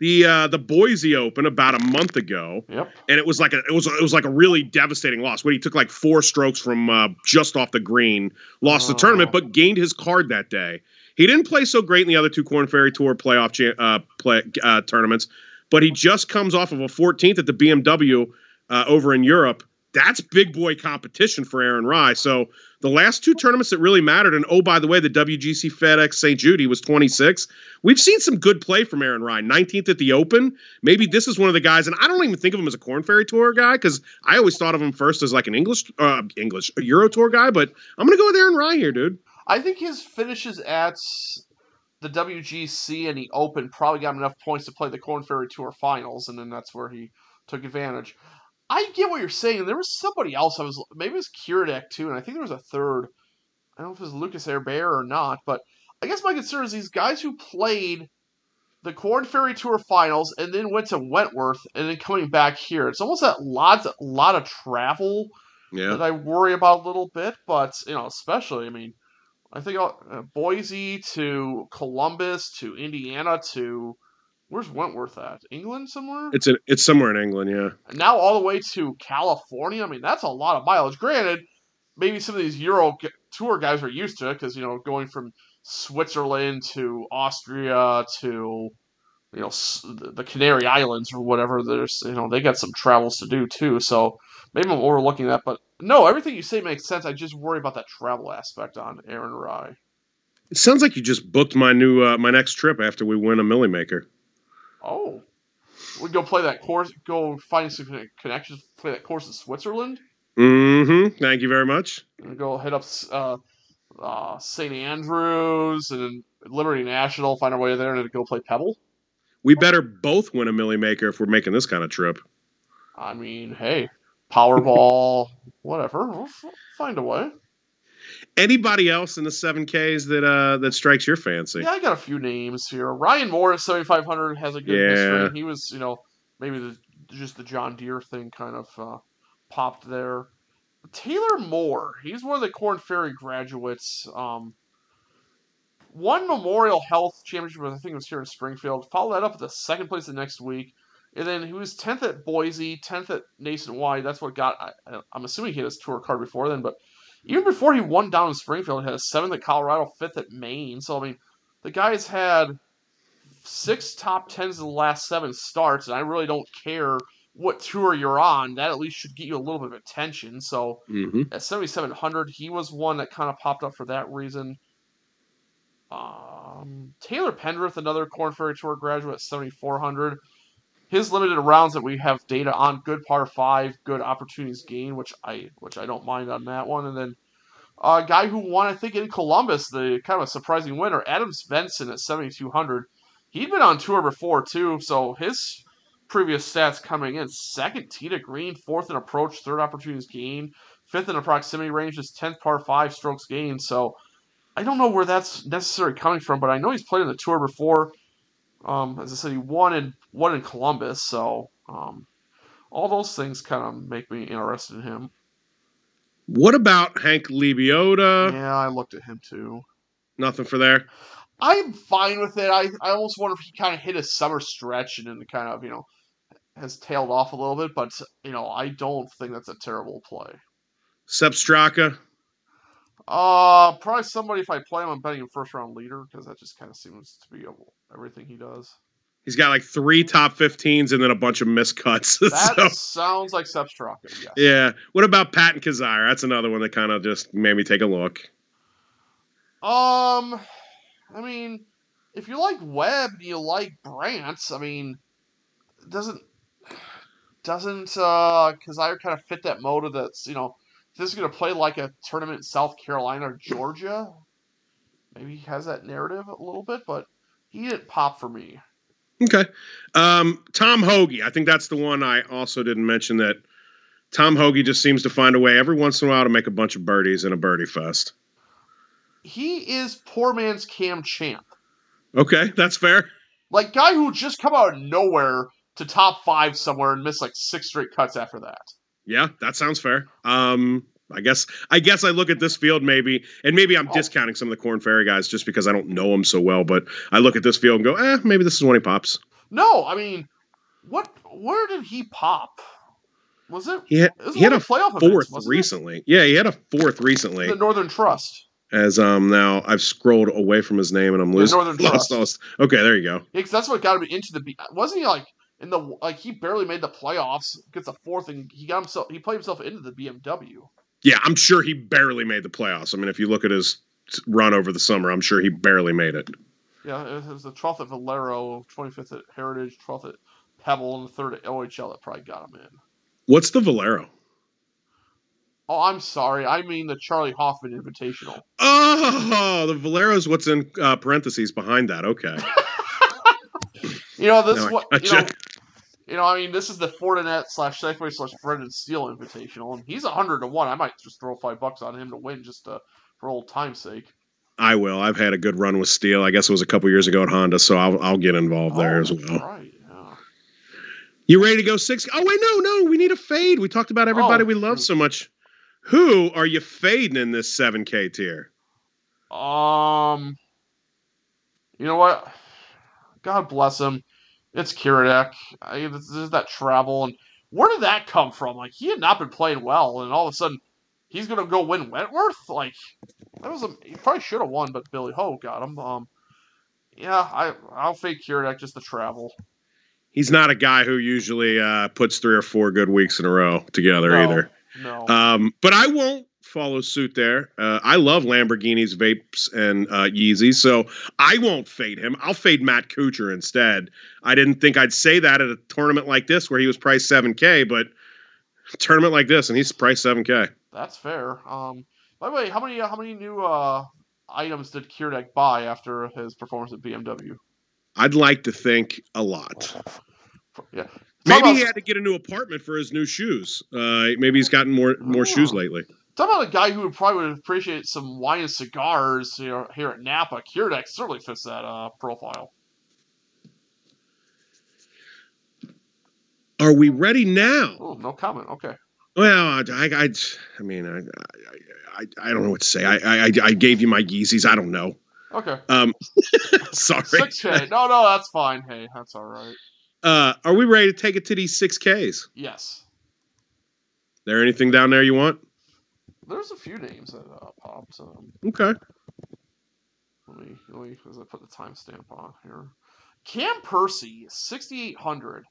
the uh, the Boise Open about a month ago. Yep. And it was like a it was it was like a really devastating loss. When he took like four strokes from uh, just off the green, lost oh. the tournament, but gained his card that day. He didn't play so great in the other two Korn Ferry Tour playoff uh, play, uh, tournaments, but he just comes off of a 14th at the BMW uh, over in Europe. That's big boy competition for Aaron Rai. So the last two tournaments that really mattered, and oh, by the way, the WGC FedEx St. Jude was 26. We've seen some good play from Aaron Rai, 19th at the Open. Maybe this is one of the guys, and I don't even think of him as a Korn Ferry Tour guy because I always thought of him first as like an English, uh, English Euro Tour guy. But I'm gonna go with Aaron Rai here, dude. I think his finishes at the WGC and the Open probably got him enough points to play the Korn Ferry Tour Finals, and then that's where he took advantage. I get what you're saying. There was somebody else. I was maybe it was Kiradech too, and I think there was a third. I don't know if it was Lucas Herbert or not, but I guess my concern is these guys who played the Korn Ferry Tour Finals and then went to Wentworth and then coming back here. It's almost that lots, a lot of travel yeah. that I worry about a little bit. But you know, especially, I mean, I think uh, Boise to Columbus to Indiana to Where's Wentworth at? England somewhere? It's in, it's somewhere in England, yeah. And now all the way to California. I mean, that's a lot of mileage. Granted, maybe some of these Euro tour guys are used to it because you know going from Switzerland to Austria to you know the Canary Islands or whatever. There's you know they got some travels to do too. So maybe I'm overlooking that, but no, everything you say makes sense. I just worry about that travel aspect on Aaron Rai. It sounds like you just booked my new uh, my next trip after we win a Milly Maker. Oh, we go play that course. Go find some connections. Play that course in Switzerland. Mm-hmm. Thank you very much. Go hit up uh, uh, St. Andrews and Liberty National. Find our way there and go play Pebble. We better both win a Milly Maker if we're making this kind of trip. I mean, hey, Powerball, whatever. We'll f- find a way. Anybody else in the seven Ks that uh that strikes your fancy? Yeah, I got a few names here. Ryan Moore seventy five hundred has a good yeah. history. He was, you know, maybe the just the John Deere thing kind of uh, popped there. Taylor Moore, he's one of the Korn Ferry graduates. Um, won Memorial Health Championship, I think it was here in Springfield. Followed that up with the second place the next week. And then he was 10th at Boise, 10th at Nationwide. That's what got, I, I'm assuming he had his tour card before then, but even before he won down in Springfield, he had a 7th at Colorado, 5th at Maine. So, I mean, the guy's had six top 10s in the last seven starts, and I really don't care what tour you're on. That at least should get you a little bit of attention. So, hmm at 7,700, he was one that kind of popped up for that reason. Um, Taylor Pendrith, another Korn Ferry Tour graduate, at 7,400. His limited rounds that we have data on, good par five, good opportunities gain, which I which I don't mind on that one. And then a guy who won, I think, in Columbus, the kind of a surprising winner, Adam Svensson at 7,200. He'd been on tour before too, so his previous stats coming in second tee to green, fourth in approach, third opportunities gain, fifth in the proximity range, his tenth par five strokes gained. So I don't know where that's necessarily coming from, but I know he's played on the tour before. Um, as I said, he won in won in Columbus, so um, all those things kind of make me interested in him. What about Hank Lebioda? yeah, I looked at him too. Nothing for there. I'm fine with it. I, I almost wonder if he kind of hit a summer stretch and then kind of, you know, has tailed off a little bit, but, you know, I don't think that's a terrible play. Sepp Straka. Uh, probably somebody if I play him, I'm betting him first round leader because that just kind of seems to be everything he does. He's got like three top 15s and then a bunch of miscuts. That so, sounds like Sepp Straka, yes. yeah. What about Patton Kizzire? That's another one that kind of just made me take a look. Um, I mean, if you like Webb and you like Brandt, I mean, doesn't doesn't uh Kizzire kind of fit that mold that's you know if this is gonna play like a tournament in South Carolina or Georgia. Maybe he has that narrative a little bit, but he didn't pop for me. Okay. Um, Tom Hoge. I think that's the one I also didn't mention that Tom Hoge just seems to find a way every once in a while to make a bunch of birdies in a birdie fest. He is poor man's Cam Champ. Okay, that's fair. Like guy who just come out of nowhere to top five somewhere and miss like six straight cuts after that. Yeah, that sounds fair. Um, I guess I guess I look at this field maybe, and maybe I'm Oh. discounting some of the Korn Ferry guys just because I don't know them so well. But I look at this field and go, eh, maybe this is when he pops. No, I mean, what? Where did he pop? Was it? He had, it he had a playoff fourth events, wasn't it? recently. Yeah, he had a fourth recently. The Northern Trust. As um now I've scrolled away from his name and I'm The losing. Northern Trust. lost. Okay, there you go. Yeah, 'cause that's what got him into the. Wasn't he like in the like he barely made the playoffs? Gets a fourth, and he got himself. He played himself into the BMW. Yeah, I'm sure he barely made the playoffs. I mean, if you look at his run over the summer, I'm sure he barely made it. Yeah, it was the 12th at Valero, 25th at Heritage, 12th at Pebble, and the third at OHL that probably got him in. What's the Valero? Oh, I'm sorry. I mean the Charley Hoffman Invitational. Oh, the Valero's what's in uh, parentheses behind that. Okay. You know this No, what you know. You know, I mean, this is the Fortinet slash Safeway slash Brendan Steele Invitational, and he's a hundred to one. I might just throw five bucks on him to win, just to, for old time's sake. I will. I've had a good run with Steele. I guess it was a couple years ago at Honda, so I'll, I'll get involved there Oh, as well. Right. Yeah. You ready to go six? Oh wait, no, no. We need a fade. We talked about everybody Oh, we love so much. Who are you fading in this seven K tier? Um. You know what? God bless him. It's Kiradech. I, this is that travel, and where did that come from? Like he had not been playing well, and all of a sudden he's gonna go win Wentworth. Like that was a he probably should have won, but Billy Ho got him. Um. Yeah, I I'll fake Kiradech just to travel. He's not a guy who usually uh, puts three or four good weeks in a row together No, either. No. Um, but I won't follow suit there. Uh, I love Lamborghinis, vapes, and uh, Yeezys, so I won't fade him. I'll fade Matt Kuchar instead. I didn't think I'd say that at a tournament like this where he was priced 7K, but a tournament like this and he's priced 7K. That's fair. Um. By the way, how many how many new uh items did Kiradech buy after his performance at BMW? I'd like to think a lot. Yeah. Maybe about- he had to get a new apartment for his new shoes. Uh, maybe he's gotten more more shoes lately. Talk about a guy who would probably would appreciate some wine and cigars know, here at Napa. Kiradech certainly fits that uh, profile. Are we ready now? Oh, no comment. Okay. Well, I, I, I, I mean, I, I, I, I don't know what to say. I, I, I gave you my Yeezys. I don't know. Okay. Um, sorry. Six K. No, no, that's fine. Hey, that's all right. Uh, are we ready to take it to these six Ks? Yes. There anything down there you want? There's a few names that uh, popped. Um, Okay. let me, let me, as I put the timestamp on here. Cam Percy, 6,800.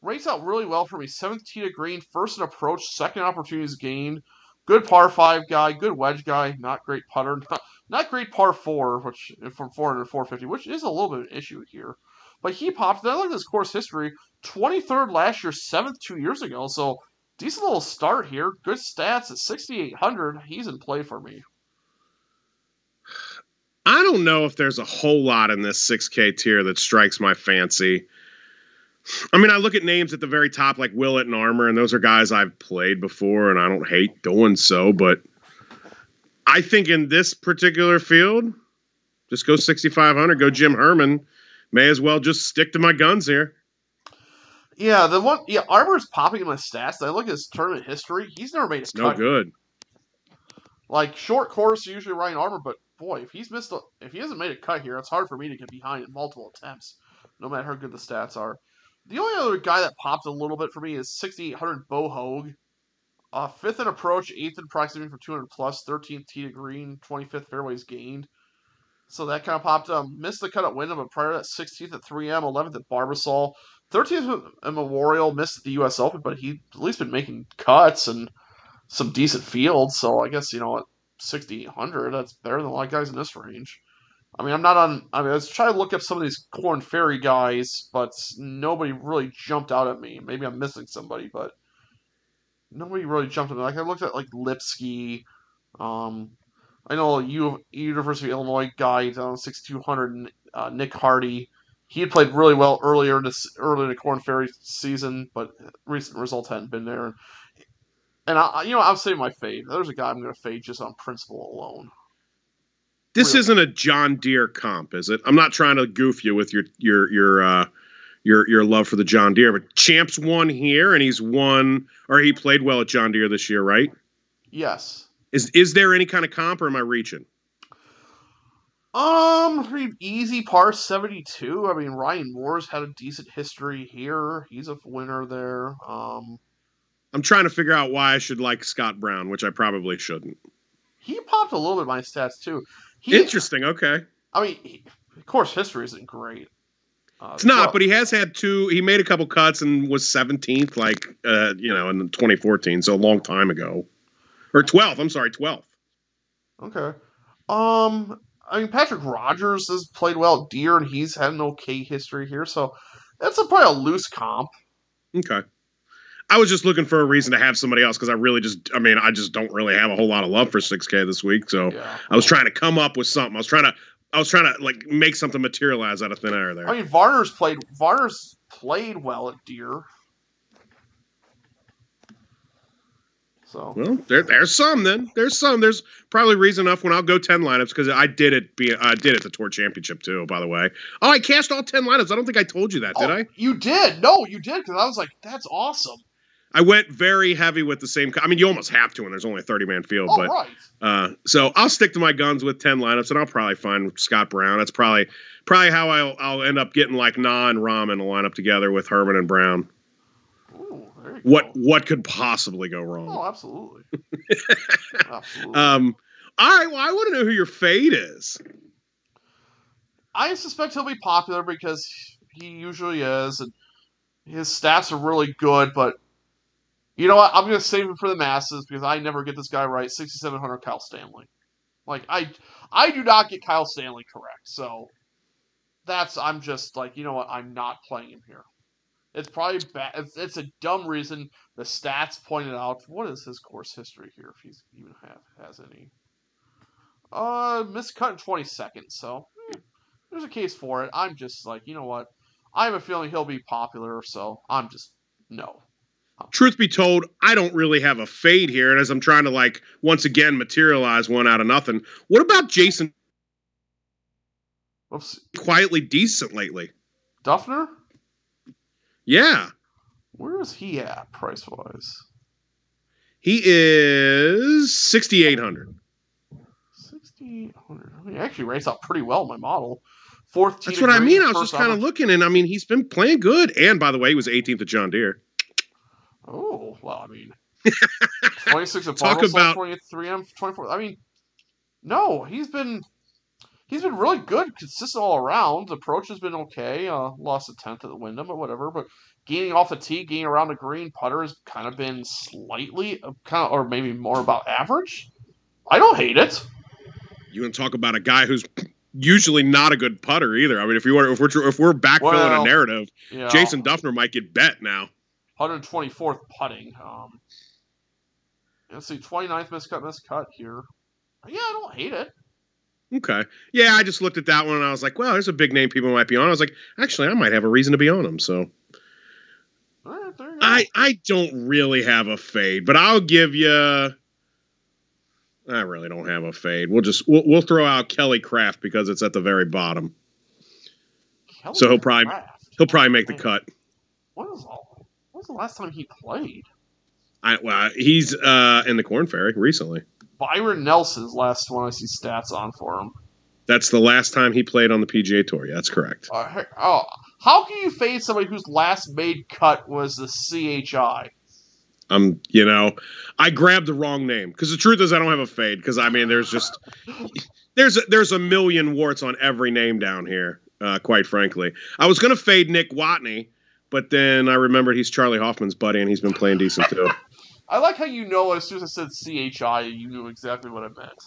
Rates out really well for me. Seventh tee to green, first in approach, second opportunities gained. Good par five guy, good wedge guy, not great putter, not, not great par four, which from 400 to 450, which is a little bit of an issue here. But he popped. Then I look at his course history: 23rd last year, seventh two years ago. So decent little start here. Good stats at 6,800. He's in play for me. I don't know if there's a whole lot in this 6K tier that strikes my fancy. I mean, I look at names at the very top like Willett and Armour, and those are guys I've played before, and I don't hate doing so. But I think in this particular field, just go 6,500, go Jim Herman. May as well just stick to my guns here. Yeah, the one. Yeah, Armour's popping in my stats. I look at his tournament history. He's never made a It's no good. Like short course, usually Ryan Armour, but boy, if he's missed, a, if he hasn't made a cut here, it's hard for me to get behind in multiple attempts, no matter how good the stats are. The only other guy that popped a little bit for me is 6,800 Bo Hoag. Uh, fifth in approach, eighth in proximity for 200 plus, 13th tee to green, 25th fairways gained. So that kind of popped. up. missed the cut at Wyndham, but prior to that, 16th at 3M, 11th at Barbasol, 13th at Memorial, missed the U.S. Open, but he at least been making cuts and some decent fields. So I guess you know at 6,800, that's better than a lot of guys in this range. I mean, I'm not on. I mean, I was trying to look up some of these Korn Ferry guys, but nobody really jumped out at me. Maybe I'm missing somebody, but nobody really jumped at me. Like I looked at like Lipsky. Um, I know U University of Illinois guy on 6200, uh, Nick Hardy. He had played really well earlier in this early in the Korn Ferry season, but recent results hadn't been there. And I, you know, I'll say my fade. There's a guy I'm going to fade just on principle alone. This Really? isn't a John Deere comp, is it? I'm not trying to goof you with your your your uh your your love for the John Deere, but Champs won here and he's won or he played well at John Deere this year, right? Yes. Is is there any kind of comp or am I reaching? Um, pretty easy par 72. I mean, Ryan Moore's had a decent history here. He's a winner there. Um, I'm trying to figure out why I should like Scott Brown, which I probably shouldn't. he popped a little bit in my stats too. He, Interesting. Okay, I mean, he, of course, history isn't great. Uh, it's not, well, but he has had two. He made a couple cuts and was 17th, like uh, you know, in 2014, so a long time ago, or 12th. I'm sorry, 12th. Okay. Um, I mean, Patrick Rodgers has played well at Deere, and he's had an okay history here, so that's a, probably a loose comp. Okay. I was just looking for a reason to have somebody else because I really just, I mean, I just don't really have a whole lot of love for 6K this week. So Yeah. I was trying to come up with something. I was trying to, I was trying to like make something materialize out of thin air there. I mean, Varner's played. Varner's played well at Deere. So Well, there, there's some then. There's some. There's probably reason enough when I'll go 10 lineups because I did it. Be I did it the Tour Championship too. By the way. Oh, I cashed all 10 lineups. I don't think I told you that, did Oh, I? You did. No, you did because I was like, that's awesome. I went very heavy with the same. I mean, you almost have to when there's only a 30 man field, Oh, but. right. Uh, so I'll stick to my guns with ten lineups, and I'll probably find Scott Brown. That's probably probably how I'll, I'll end up getting like Na and Rahm in a lineup together with Herman and Brown. Ooh, there you What go. what could possibly go Oh, wrong? absolutely. absolutely. Um, all right. Well, I want to know who your fade is. I suspect he'll be popular because he usually is, and his stats are really good. But you know what? I'm going to save him for the masses because I never get this guy right. 6,700 Kyle Stanley. Like I, I do not get Kyle Stanley correct. So that's I'm just like you know what? I'm not playing him here. It's probably bad. It's, it's a dumb reason. The stats pointed out. What is his course history here? If he's even have has any. Uh, missed cut in 20 seconds. So hmm, there's a case for it. I'm just like, you know what? I have a feeling he'll be popular, so I'm just no. Truth be told, I don't really have a fade here, and as I'm trying to like once again materialize one out of nothing. What about Jason? Oops. Quietly decent lately. Dufner? Yeah, Where is he at price wise? he is sixty eight hundred. 6,800. He actually rates out pretty well in my model. Fourth. That's what I mean. I was just kind of looking, and I mean, he's been playing good. And by the way, he was 18th at John Deere. Oh well, I mean, 26 at Talk about 23 M, 24. I mean, no, he's been he's been really good, consistent all around. The approach has been okay. Uh, lost a tenth at the Wyndham, but whatever. But gaining off the tee, gaining around the green, putter has kind of been slightly, uh, kind of, or maybe more about average. I don't hate it. You want to talk about a guy who's usually not a good putter either. I mean, if you were if we're if we're backfilling Well, a narrative, Yeah, Jason Dufner might get bet now. 124th putting. Um, let's see, 29th miscut, miscut here. Yeah, I don't hate it. Okay. Yeah, I just looked at that one and I was like, well, there's a big name people might be on. I was like, actually, I might have a reason to be on them. So All right, there you go. I I don't really have a fade, but I'll give you. I really don't have a fade. We'll just we'll, we'll throw out Kelly Kraft because it's at the very bottom. Kelly so he'll probably- Kraft. He'll probably make the cut. When was, all, when was the last time he played? I well, he's uh in the Korn Ferry recently. Byron Nelson's last one I see stats on for him. That's the last time he played on the PGA Tour. Yeah, that's correct. Uh, oh, how can you fade somebody whose last made cut was the CHI? Um, you know, I grabbed the wrong name because the truth is I don't have a fade because I mean there's just there's a, there's a million warts on every name down here. Uh, quite frankly, I was gonna fade Nick Watney, but then I remembered he's Charley Hoffman's buddy and he's been playing decent too. I like how you know as soon as I said CHI, you knew exactly what I meant.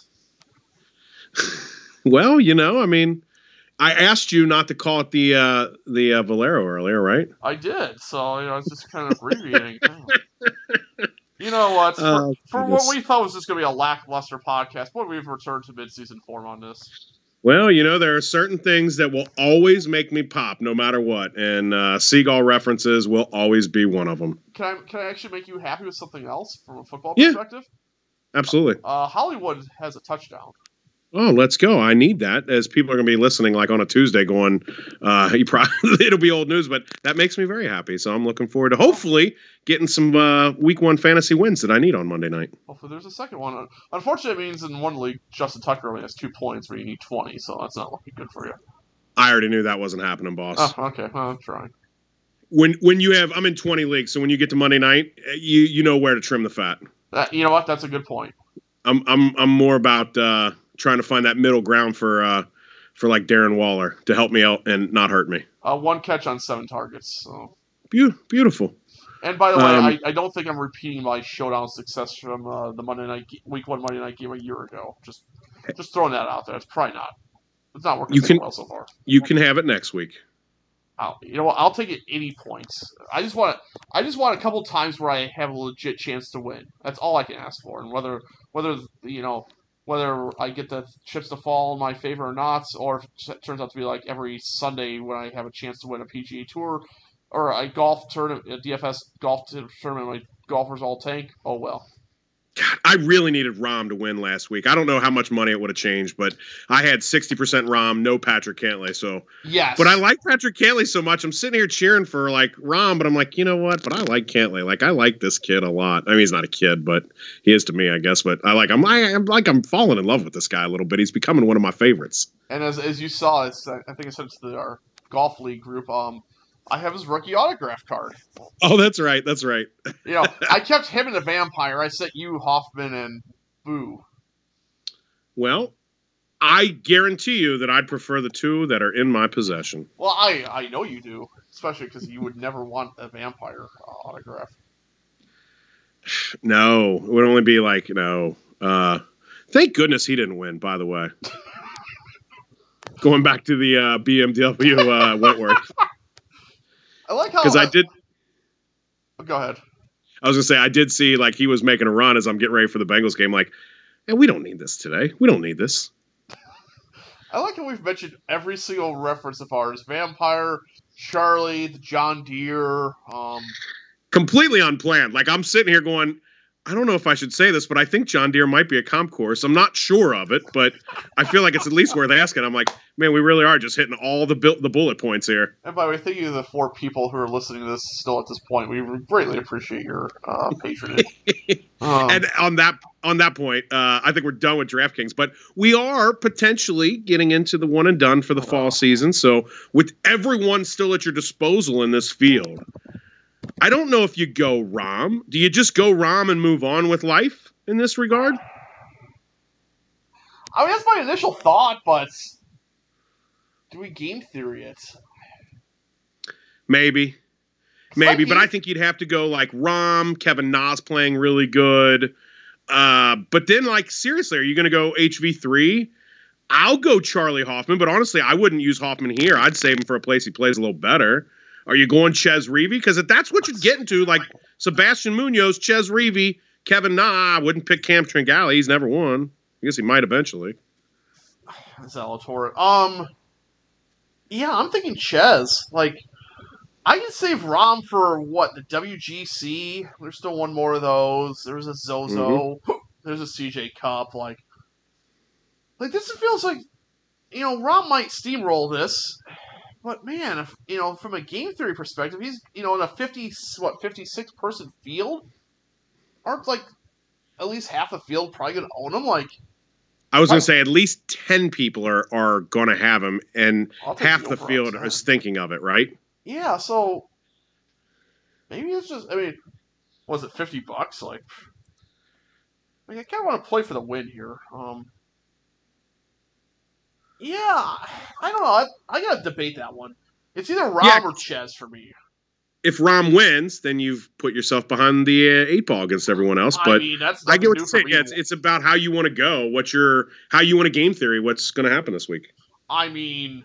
well, you know, I mean, I asked you not to call it the uh, the uh, Valero earlier, right? I did, so you know, I was just kind of abbreviating. you know what? For, Oh, for what we thought was just going to be a lackluster podcast, but we've returned to mid-season form on this. Well, you know, there are certain things that will always make me pop, no matter what, and uh, Seagull references will always be one of them. Can I can I actually make you happy with something else from a football Yeah. perspective? Absolutely. Uh, Hollywood has a touchdown. Oh, let's go. I need that as people are going to be listening like on a Tuesday going, uh, you probably, it'll be old news, but that makes me very happy. So I'm looking forward to hopefully getting some uh, week one fantasy wins that I need on Monday night. Hopefully, there's a second one. Unfortunately, it means in one league, Justin Tucker only has two points where you need 20, so that's not looking good for you. I already knew that wasn't happening, boss. Oh, okay. Well, I'm trying. When when you have, I'm in 20 leagues, so when you get to Monday night, you you know where to trim the fat. That, you know what? That's a good point. I'm I'm I'm more about uh, trying to find that middle ground for uh, for like Darren Waller to help me out and not hurt me. Uh, one catch on seven targets. So. Beau- beautiful. And by the way, Um, I, I don't think I'm repeating my showdown success from uh, the Monday night, ge- week one Monday night game a year ago. Just, just throwing that out there. It's probably not. It's not working You can- well so far. You can have it next week. I'll, you know what? I'll take it any points. I just want I just want a couple times where I have a legit chance to win. That's all I can ask for. And whether whether you know whether I get the chips to fall in my favor or not, or if it turns out to be like every Sunday when I have a chance to win a PGA Tour or a golf tournament, a DFS golf tournament, my golfers all tank. Oh well. God, I really needed Rahm to win last week. I don't know how much money it would have changed, but I had 60% Rahm, no Patrick Cantlay. So, Yes. but I like Patrick Cantlay so much. I'm sitting here cheering for like Rahm, but I'm like, you know what? But I like Cantlay. Like I like this kid a lot. I mean, he's not a kid, but he is to me, I guess. But I like I'm, I, I'm like I'm falling in love with this guy a little bit. He's becoming one of my favorites. And as as you saw, it's I think I sent to the, our golf league group. Um, I have his rookie autograph card. Oh, that's right. That's right. You know, I kept him in the vampire. I sent you Hoffman and Boo. Well, I guarantee you that I'd prefer the two that are in my possession. Well, I I know you do, especially because you would never want a vampire uh, autograph. No, it would only be like no. Uh, thank goodness he didn't win. By the way, going back to the uh, BMW uh, Wentworth I like how because I did. Go ahead. I was gonna say I did see like he was making a run as I'm getting ready for the Bengals game. Like, and we don't need this today. We don't need this. I like how we've mentioned every single reference of ours: vampire, Charlie, the John Deere. Um, Completely unplanned. Like I'm sitting here going, I don't know if I should say this, but I think John Deere might be a comp course. I'm not sure of it, but I feel like it's at least worth asking. I'm like, man, we really are just hitting all the bu- the bullet points here. and by the way, thank you to the four people who are listening to this still at this point. We greatly appreciate your uh, patronage. Um, and on that on that point, uh, I think we're done with DraftKings, but we are potentially getting into the one and done for the fall season. So, with everyone still at your disposal in this field, I don't know if you go Rahm. Do you just go Rahm and move on with life in this regard? I mean, that's my initial thought, but do we game theory it? Maybe. Maybe, but I think you'd have to go like Rahm, Kevin Na playing really good. Uh, but then, like, seriously, are you going to go HV3? I'll go Charley Hoffman, but honestly, I wouldn't use Hoffman here. I'd save him for a place he plays a little better. Are you going Chez Reavie? Because if that's what you're getting to, like Sebastian Munoz, Chez Reavie, Kevin Na, I wouldn't pick Cam Tringale. He's never won. I guess he might eventually. Zalator. Um, yeah, I'm thinking Chez. Like, I can save Rahm for what the WGC. There's still one more of those. There's a Zozo. Mm-hmm. There's a CJ Cup. Like, like this feels like, you know, Rahm might steamroll this, but man, if you know, from a game theory perspective, he's you know in a fifty what fifty six person field, aren't like at least half the field probably gonna own him. Like, I was going to say at least ten people are are going to have him, and half the field is thinking of it, right? Yeah, so maybe it's just. I mean, was it fifty bucks? Like, I, mean, I kind of want to play for the win here. Um, yeah, I don't know. I, I gotta debate that one. It's either Rahm yeah. or Chez for me if Rahm wins, then you've put yourself behind the uh, eight ball against everyone else. But I, mean, I get what you're saying. Yeah, it's, it's about how you want to go. What's your how you want to game theory? What's going to happen this week? I mean,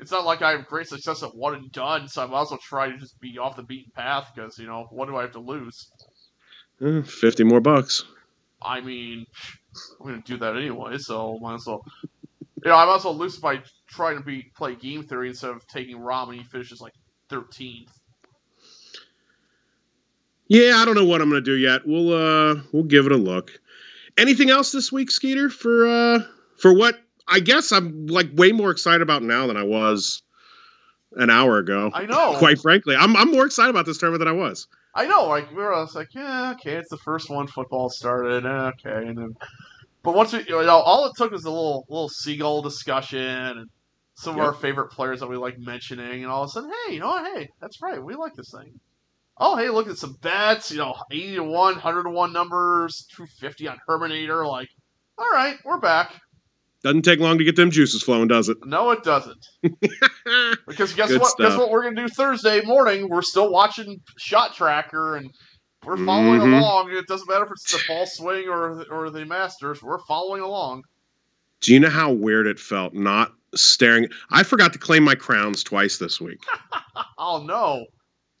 it's not like I have great success at one and done, so I might as well try to just be off the beaten path because you know what do I have to lose? Uh, Fifty more bucks. I mean, I'm going to do that anyway, so might as well. You know, I as well lose by trying to be play game theory instead of taking Rahm and he finishes like 13th. Yeah, I don't know what I'm going to do yet. We'll uh we'll give it a look. Anything else this week, Skeeter? For uh for what I guess I'm like way more excited about now than I was an hour ago. I know. Quite frankly, I'm I'm more excited about this tournament than I was. I know. Like we were like, yeah, okay, it's the first one football started. Okay, and then, but once we, you know, all it took was a little little seagull discussion and some yep. of our favorite players that we like mentioning, and all of a sudden, hey, you know what? Hey, that's right, we like this thing oh, hey, look at some bets, you know, 80 to 1, 100 to 1 numbers, 250 on Herminator. Like, all right, we're back. Doesn't take long to get them juices flowing, does it? No, it doesn't. because guess Good what? Stuff. Guess what we're gonna do Thursday morning? We're still watching Shot Tracker and we're following mm-hmm. along. It doesn't matter if it's the fall swing or or the Masters. We're following along. Do you know how weird it felt not staring? I forgot to claim my crowns twice this week. oh no!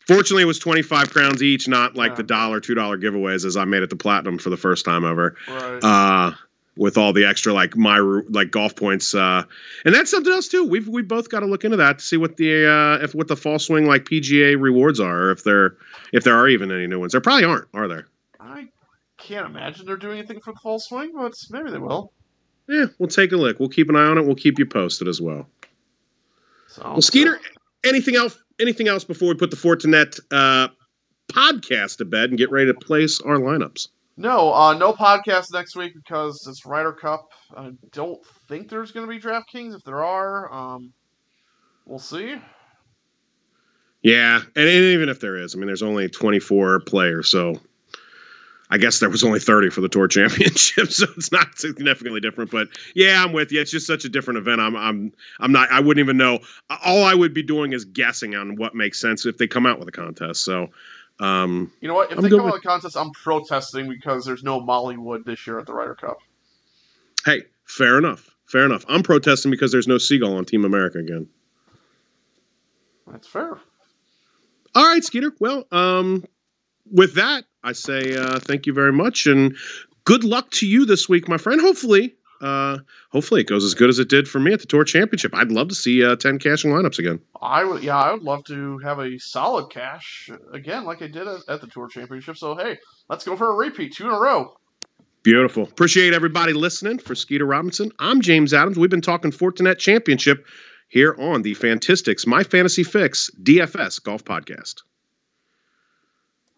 Fortunately, it was 25 crowns each, not like yeah. the dollar, two dollar giveaways as I made it to platinum for the first time ever. Right. Uh, with all the extra like my like golf points, uh, and that's something else too. We've we both got to look into that to see what the uh, if what the fall swing like PGA rewards are, or if there if there are even any new ones. There probably aren't, are there? I can't imagine they're doing anything for the fall swing, but maybe they will. Yeah, we'll take a look. We'll keep an eye on it. We'll keep you posted as well. So, well, Skeeter, anything else anything else before we put the Fortinet uh, podcast to bed and get ready to place our lineups? No, uh, no podcast next week because it's Ryder Cup. I don't think there's going to be DraftKings. If there are, um, we'll see. Yeah, and even if there is, I mean, there's only 24 players, so I guess there was only 30 for the tour championship, so it's not significantly different. But yeah, I'm with you. It's just such a different event. I'm I'm I'm not. I wouldn't even know. All I would be doing is guessing on what makes sense if they come out with a contest. So. Um, you know what? If I'm they come out with a contest, I'm protesting because there's no Moliwood this year at the Ryder Cup. Hey, fair enough. Fair enough. I'm protesting because there's no Seagull on Team America again. That's fair. All right, Skeeter. Well, um, with that, I say uh, thank you very much and good luck to you this week, my friend. Hopefully, uh, hopefully it goes as good as it did for me at the Tour Championship. I'd love to see uh, ten cashing lineups again. I would, yeah, I would love to have a solid cash again, like I did at, at the Tour Championship. So hey, let's go for a repeat, two in a row. Beautiful. Appreciate everybody listening. For Skeeter Robinson, I'm James Adams. We've been talking Fortinet Championship here on the Fantistics My Fantasy Fix DFS Golf Podcast.